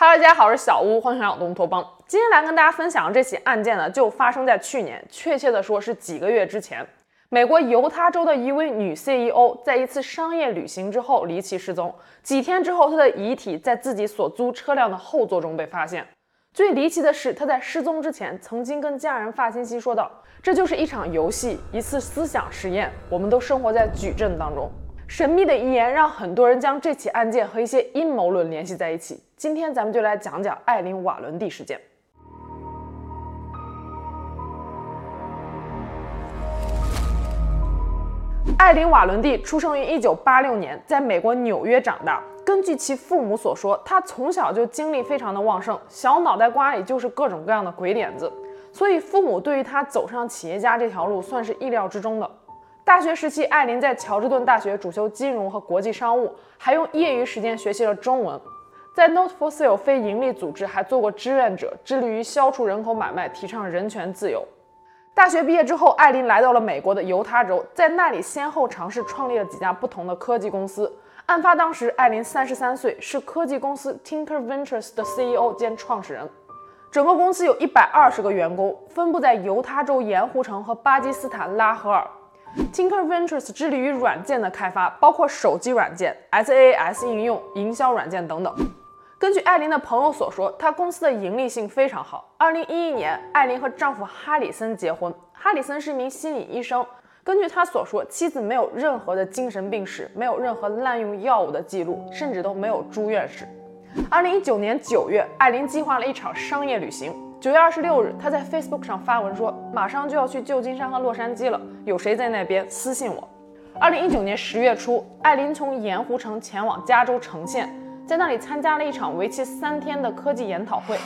哈喽，大家好，我是小屋，欢迎来到东托邦。今天来跟大家分享的这起案件呢，就发生在去年，确切的说是几个月之前。美国犹他州的一位女 CEO 在一次商业旅行之后离奇失踪，几天之后，她的遗体在自己所租车辆的后座中被发现。最离奇的是，她在失踪之前曾经跟家人发信息说道：“这就是一场游戏，一次思想实验，我们都生活在矩阵当中。”神秘的遗言让很多人将这起案件和一些阴谋论联系在一起。今天咱们就来讲讲艾琳·瓦伦蒂事件。艾琳·瓦伦蒂出生于1986年，在美国纽约长大。根据其父母所说，她从小就精力非常的旺盛，小脑袋瓜里就是各种各样的鬼点子，所以父母对于她走上企业家这条路算是意料之中的。大学时期，艾琳在乔治敦大学主修金融和国际商务，还用业余时间学习了中文。在 Not for Sale 非营利组织还做过志愿者，致力于消除人口买卖，提倡人权自由。大学毕业之后，艾琳来到了美国的犹他州，在那里先后尝试创立了几家不同的科技公司。案发当时，艾琳三十三岁，是科技公司 Tinker Ventures 的 CEO 兼创始人。整个公司有一百二十个员工，分布在犹他州盐湖城和巴基斯坦拉合尔。Tinker Ventures 致力于软件的开发，包括手机软件、SaaS 应用、营销软件等等。根据艾琳的朋友所说，她公司的盈利性非常好。二零一一年，艾琳和丈夫哈里森结婚。哈里森是一名心理医生。根据他所说，妻子没有任何的精神病史，没有任何滥用药物的记录，甚至都没有住院史。二零一九年九月，艾琳计划了一场商业旅行。九月二十六日，他在 Facebook 上发文说，马上就要去旧金山和洛杉矶了，有谁在那边私信我。二零一九年十月初，艾琳从盐湖城前往加州城县，在那里参加了一场为期三天的科技研讨会。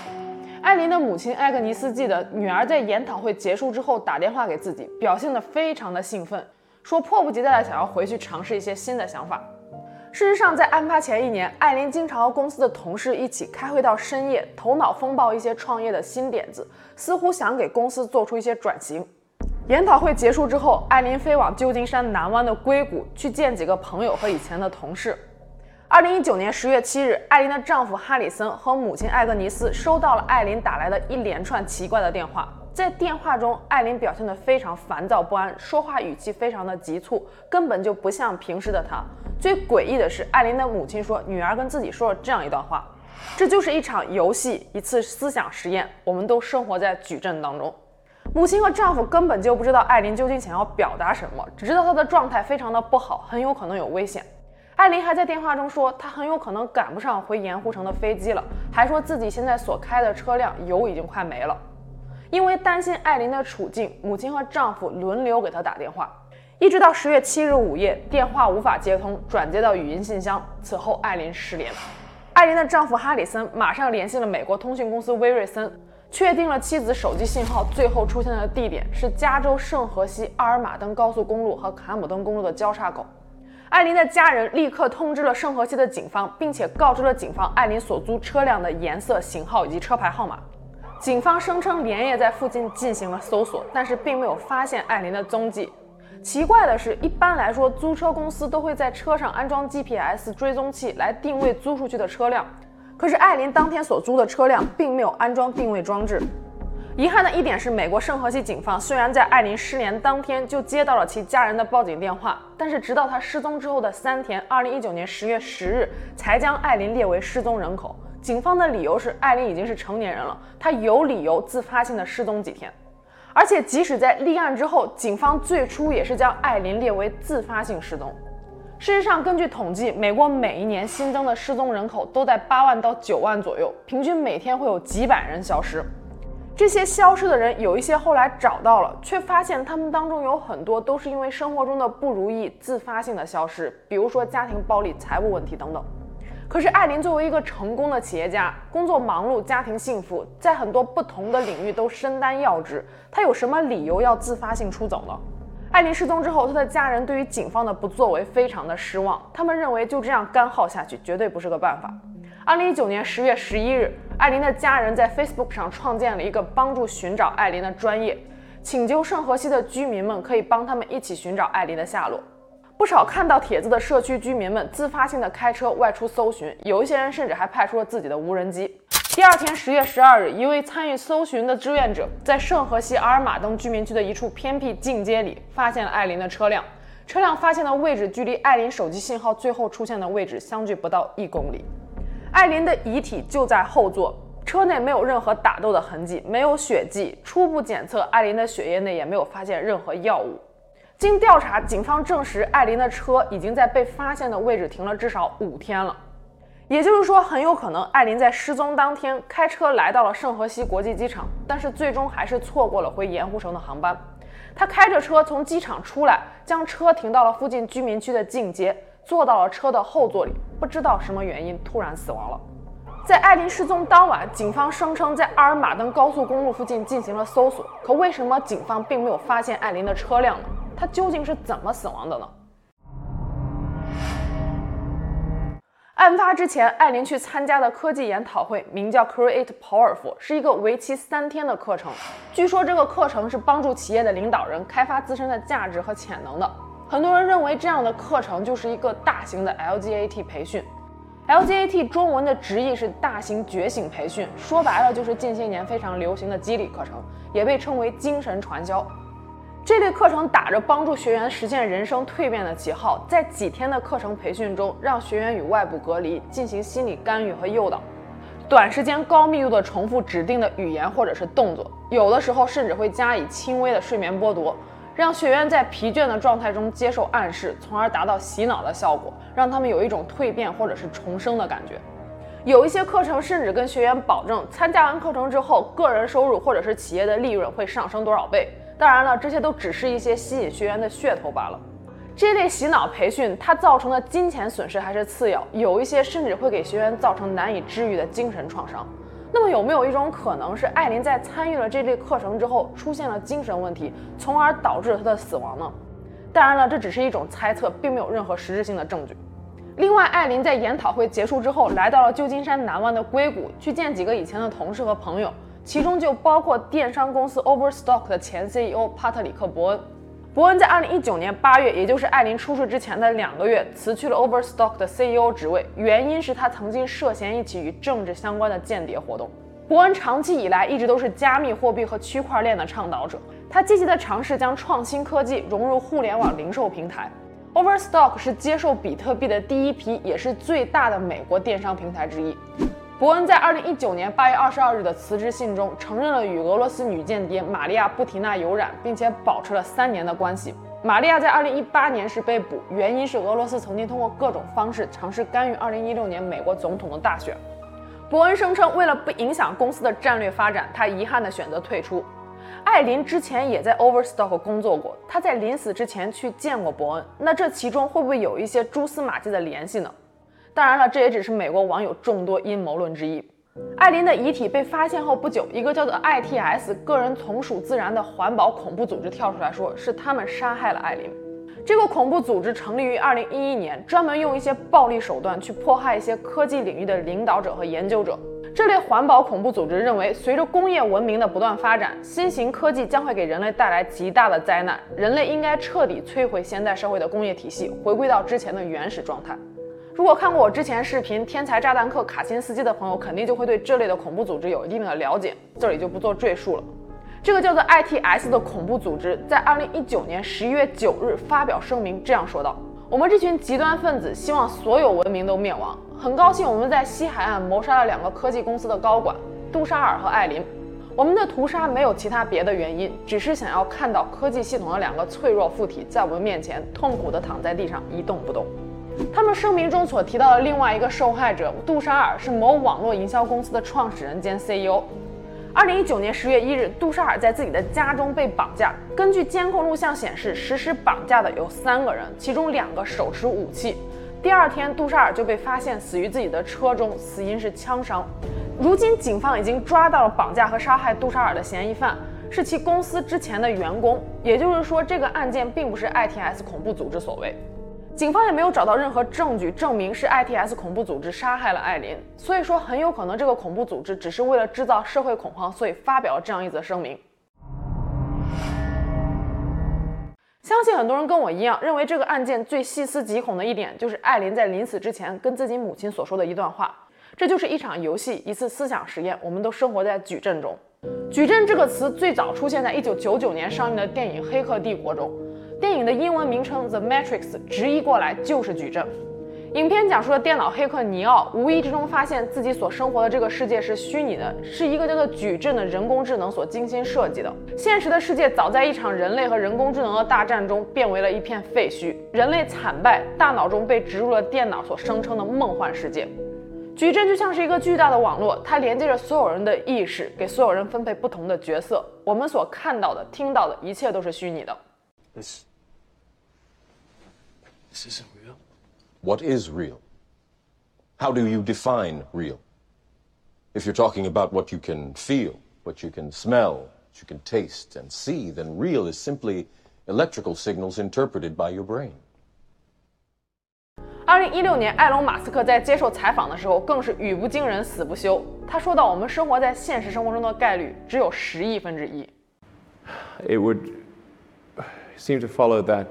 艾琳的母亲艾格尼斯记得，女儿在研讨会结束之后打电话给自己，表现得非常的兴奋，说迫不及待的想要回去尝试一些新的想法。事实上，在案发前一年，艾琳经常和公司的同事一起开会到深夜，头脑风暴一些创业的新点子，似乎想给公司做出一些转型。研讨会结束之后，艾琳飞往旧金山南湾的硅谷去见几个朋友和以前的同事。二零一九年十月七日，艾琳的丈夫哈里森和母亲艾格尼斯收到了艾琳打来的一连串奇怪的电话。在电话中，艾琳表现得非常烦躁不安，说话语气非常的急促，根本就不像平时的她。最诡异的是，艾琳的母亲说，女儿跟自己说了这样一段话：“这就是一场游戏，一次思想实验，我们都生活在矩阵当中。”母亲和丈夫根本就不知道艾琳究竟想要表达什么，只知道她的状态非常的不好，很有可能有危险。艾琳还在电话中说，她很有可能赶不上回盐湖城的飞机了，还说自己现在所开的车辆油已经快没了。因为担心艾琳的处境，母亲和丈夫轮流给她打电话，一直到十月七日午夜，电话无法接通，转接到语音信箱。此后，艾琳失联。艾琳的丈夫哈里森马上联系了美国通讯公司威瑞森，确定了妻子手机信号最后出现的地点是加州圣荷西阿尔马登高速公路和卡姆登公路的交叉口。艾琳的家人立刻通知了圣荷西的警方，并且告知了警方艾琳所租车辆的颜色、型号以及车牌号码。警方声称连夜在附近进行了搜索，但是并没有发现艾琳的踪迹。奇怪的是，一般来说，租车公司都会在车上安装 GPS 追踪器来定位租出去的车辆。可是艾琳当天所租的车辆并没有安装定位装置。遗憾的一点是，美国圣荷西警方虽然在艾琳失联当天就接到了其家人的报警电话，但是直到她失踪之后的三天，二零一九年十月十日，才将艾琳列为失踪人口。警方的理由是，艾琳已经是成年人了，她有理由自发性的失踪几天。而且，即使在立案之后，警方最初也是将艾琳列为自发性失踪。事实上，根据统计，美国每一年新增的失踪人口都在八万到九万左右，平均每天会有几百人消失。这些消失的人，有一些后来找到了，却发现他们当中有很多都是因为生活中的不如意自发性的消失，比如说家庭暴力、财务问题等等。可是艾琳作为一个成功的企业家，工作忙碌，家庭幸福，在很多不同的领域都身担要职，她有什么理由要自发性出走呢？艾琳失踪之后，她的家人对于警方的不作为非常的失望，他们认为就这样干耗下去绝对不是个办法。二零一九年十月十一日，艾琳的家人在 Facebook 上创建了一个帮助寻找艾琳的专业，请求圣荷西的居民们可以帮他们一起寻找艾琳的下落。不少看到帖子的社区居民们自发性的开车外出搜寻，有一些人甚至还派出了自己的无人机。第二天，十月十二日，一位参与搜寻的志愿者在圣荷西阿尔马登居民区的一处偏僻近街里发现了艾琳的车辆。车辆发现的位置距离艾琳手机信号最后出现的位置相距不到一公里。艾琳的遗体就在后座，车内没有任何打斗的痕迹，没有血迹。初步检测，艾琳的血液内也没有发现任何药物。经调查，警方证实艾琳的车已经在被发现的位置停了至少五天了。也就是说，很有可能艾琳在失踪当天开车来到了圣何西国际机场，但是最终还是错过了回盐湖城的航班。他开着车从机场出来，将车停到了附近居民区的近街，坐到了车的后座里，不知道什么原因突然死亡了。在艾琳失踪当晚，警方声称在阿尔马登高速公路附近进行了搜索，可为什么警方并没有发现艾琳的车辆呢？他究竟是怎么死亡的呢？案发之前，艾琳去参加的科技研讨会名叫 Create Powerful，是一个为期三天的课程。据说这个课程是帮助企业的领导人开发自身的价值和潜能的。很多人认为这样的课程就是一个大型的 LGAT 培训。LGAT 中文的直译是大型觉醒培训，说白了就是近些年非常流行的激励课程，也被称为精神传销。这类课程打着帮助学员实现人生蜕变的旗号，在几天的课程培训中，让学员与外部隔离，进行心理干预和诱导，短时间高密度的重复指定的语言或者是动作，有的时候甚至会加以轻微的睡眠剥夺，让学员在疲倦的状态中接受暗示，从而达到洗脑的效果，让他们有一种蜕变或者是重生的感觉。有一些课程甚至跟学员保证，参加完课程之后，个人收入或者是企业的利润会上升多少倍。当然了，这些都只是一些吸引学员的噱头罢了。这类洗脑培训，它造成的金钱损失还是次要，有一些甚至会给学员造成难以治愈的精神创伤。那么有没有一种可能是艾琳在参与了这类课程之后出现了精神问题，从而导致了她的死亡呢？当然了，这只是一种猜测，并没有任何实质性的证据。另外，艾琳在研讨会结束之后，来到了旧金山南湾的硅谷，去见几个以前的同事和朋友。其中就包括电商公司 Overstock 的前 CEO 帕特里克·伯恩。伯恩在2019年8月，也就是艾琳出事之前的两个月，辞去了 Overstock 的 CEO 职位，原因是他曾经涉嫌一起与政治相关的间谍活动。伯恩长期以来一直都是加密货币和区块链的倡导者，他积极地尝试将创新科技融入互联网零售平台。Overstock 是接受比特币的第一批，也是最大的美国电商平台之一。伯恩在二零一九年八月二十二日的辞职信中承认了与俄罗斯女间谍玛利亚·布提娜有染，并且保持了三年的关系。玛利亚在二零一八年时被捕，原因是俄罗斯曾经通过各种方式尝试干预二零一六年美国总统的大选。伯恩声称，为了不影响公司的战略发展，他遗憾地选择退出。艾琳之前也在 Overstock 工作过，她在临死之前去见过伯恩，那这其中会不会有一些蛛丝马迹的联系呢？当然了，这也只是美国网友众多阴谋论之一。艾琳的遗体被发现后不久，一个叫做 ITS 个人从属自然的环保恐怖组织跳出来说，是他们杀害了艾琳。这个恐怖组织成立于2011年，专门用一些暴力手段去迫害一些科技领域的领导者和研究者。这类环保恐怖组织认为，随着工业文明的不断发展，新型科技将会给人类带来极大的灾难，人类应该彻底摧毁现代社会的工业体系，回归到之前的原始状态。如果看过我之前视频《天才炸弹客卡辛斯基》的朋友，肯定就会对这类的恐怖组织有一定的了解，这里就不做赘述了。这个叫做 ITS 的恐怖组织，在二零一九年十一月九日发表声明，这样说道：“我们这群极端分子希望所有文明都灭亡。很高兴我们在西海岸谋杀了两个科技公司的高管杜沙尔和艾琳。我们的屠杀没有其他别的原因，只是想要看到科技系统的两个脆弱附体在我们面前痛苦地躺在地上一动不动。”他们声明中所提到的另外一个受害者杜沙尔是某网络营销公司的创始人兼 CEO。二零一九年十月一日，杜沙尔在自己的家中被绑架。根据监控录像显示，实施绑架的有三个人，其中两个手持武器。第二天，杜沙尔就被发现死于自己的车中，死因是枪伤。如今，警方已经抓到了绑架和杀害杜沙尔的嫌疑犯，是其公司之前的员工。也就是说，这个案件并不是 ITS 恐怖组织所为。警方也没有找到任何证据证明是 ITS 恐怖组织杀害了艾琳，所以说很有可能这个恐怖组织只是为了制造社会恐慌，所以发表了这样一则声明。相信很多人跟我一样，认为这个案件最细思极恐的一点，就是艾琳在临死之前跟自己母亲所说的一段话。这就是一场游戏，一次思想实验。我们都生活在矩阵中。矩阵这个词最早出现在1999年上映的电影《黑客帝国》中，电影的英文名称《The Matrix》直译过来就是矩阵。影片讲述了电脑黑客尼奥无意之中发现自己所生活的这个世界是虚拟的，是一个叫做矩阵的人工智能所精心设计的。现实的世界早在一场人类和人工智能的大战中变为了一片废墟，人类惨败，大脑中被植入了电脑所声称的梦幻世界。矩阵就像是一个巨大的网络，它连接着所有人的意识，给所有人分配不同的角色。我们所看到的、听到的一切都是虚拟的。This, this isn't real. What is real? How do you define real? If you're talking about what you can feel, what you can smell, what you can taste and see, then real is simply electrical signals interpreted by your brain. 二零一六年，埃隆·马斯克在接受采访的时候，更是语不惊人死不休。他说到：“我们生活在现实生活中的概率只有十亿分之一。” It would seem to follow that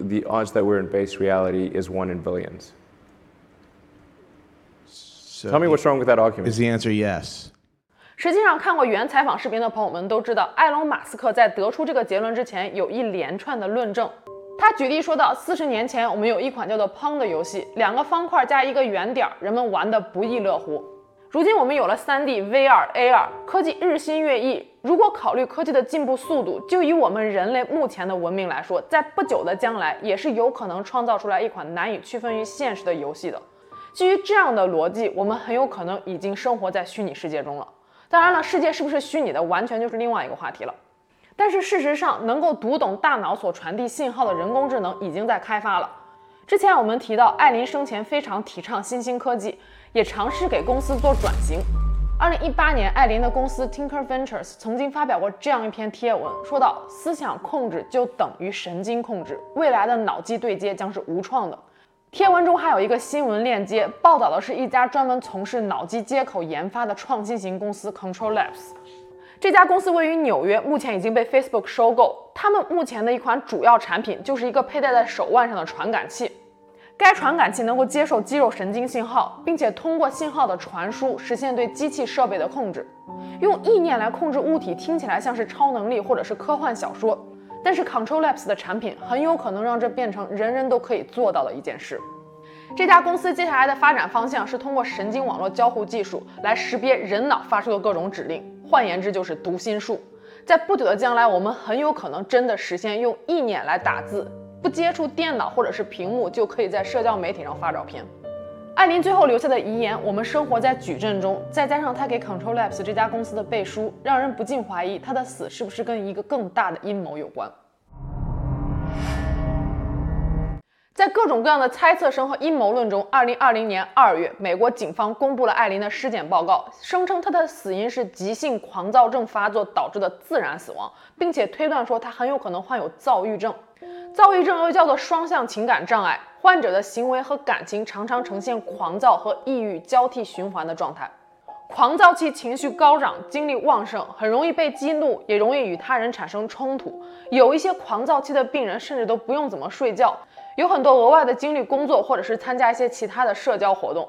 the odds that we're in base reality is one in billions. So Tell me what's wrong with that argument. Is the answer yes? 实际上，看过原采访视频的朋友们都知道，埃隆·马斯克在得出这个结论之前，有一连串的论证。他举例说到，四十年前我们有一款叫做 Pong 的游戏，两个方块加一个圆点，人们玩得不亦乐乎。如今我们有了 3D、VR、AR，科技日新月异。如果考虑科技的进步速度，就以我们人类目前的文明来说，在不久的将来，也是有可能创造出来一款难以区分于现实的游戏的。基于这样的逻辑，我们很有可能已经生活在虚拟世界中了。当然了，世界是不是虚拟的，完全就是另外一个话题了。但是事实上，能够读懂大脑所传递信号的人工智能已经在开发了。之前我们提到，艾琳生前非常提倡新兴科技，也尝试给公司做转型。二零一八年，艾琳的公司 Tinker Ventures 曾经发表过这样一篇贴文，说到：思想控制就等于神经控制，未来的脑机对接将是无创的。贴文中还有一个新闻链接，报道的是一家专门从事脑机接口研发的创新型公司 Control Labs。这家公司位于纽约，目前已经被 Facebook 收购。他们目前的一款主要产品就是一个佩戴在手腕上的传感器。该传感器能够接受肌肉神经信号，并且通过信号的传输实现对机器设备的控制。用意念来控制物体听起来像是超能力或者是科幻小说，但是 Control Labs 的产品很有可能让这变成人人都可以做到的一件事。这家公司接下来的发展方向是通过神经网络交互技术来识别人脑发出的各种指令。换言之，就是读心术。在不久的将来，我们很有可能真的实现用意念来打字，不接触电脑或者是屏幕，就可以在社交媒体上发照片。艾琳最后留下的遗言：“我们生活在矩阵中。”再加上她给 Control Labs 这家公司的背书，让人不禁怀疑她的死是不是跟一个更大的阴谋有关。在各种各样的猜测声和阴谋论中，二零二零年二月，美国警方公布了艾琳的尸检报告，声称她的死因是急性狂躁症发作导致的自然死亡，并且推断说她很有可能患有躁郁症。躁郁症又叫做双向情感障碍，患者的行为和感情常常呈现狂躁和抑郁交替循环的状态。狂躁期情绪高涨，精力旺盛，很容易被激怒，也容易与他人产生冲突。有一些狂躁期的病人甚至都不用怎么睡觉。有很多额外的精力工作，或者是参加一些其他的社交活动，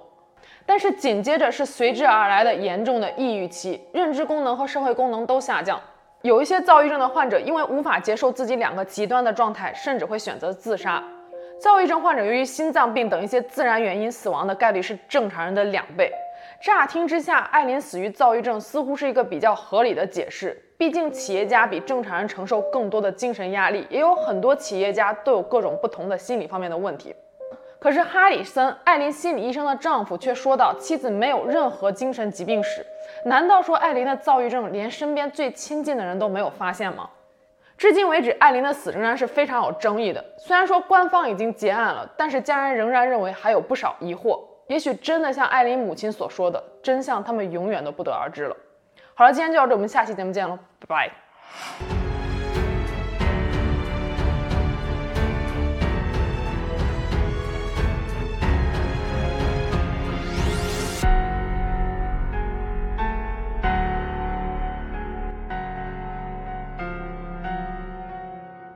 但是紧接着是随之而来的严重的抑郁期，认知功能和社会功能都下降。有一些躁郁症的患者因为无法接受自己两个极端的状态，甚至会选择自杀。躁郁症患者由于心脏病等一些自然原因死亡的概率是正常人的两倍。乍听之下，艾琳死于躁郁症似乎是一个比较合理的解释。毕竟，企业家比正常人承受更多的精神压力，也有很多企业家都有各种不同的心理方面的问题。可是，哈里森，艾琳心理医生的丈夫却说道，妻子没有任何精神疾病史。难道说艾琳的躁郁症连身边最亲近的人都没有发现吗？至今为止，艾琳的死仍然是非常有争议的。虽然说官方已经结案了，但是家人仍然认为还有不少疑惑。也许真的像艾琳母亲所说的，真相他们永远都不得而知了。好了，今天就到这，我们下期节目见喽，拜拜。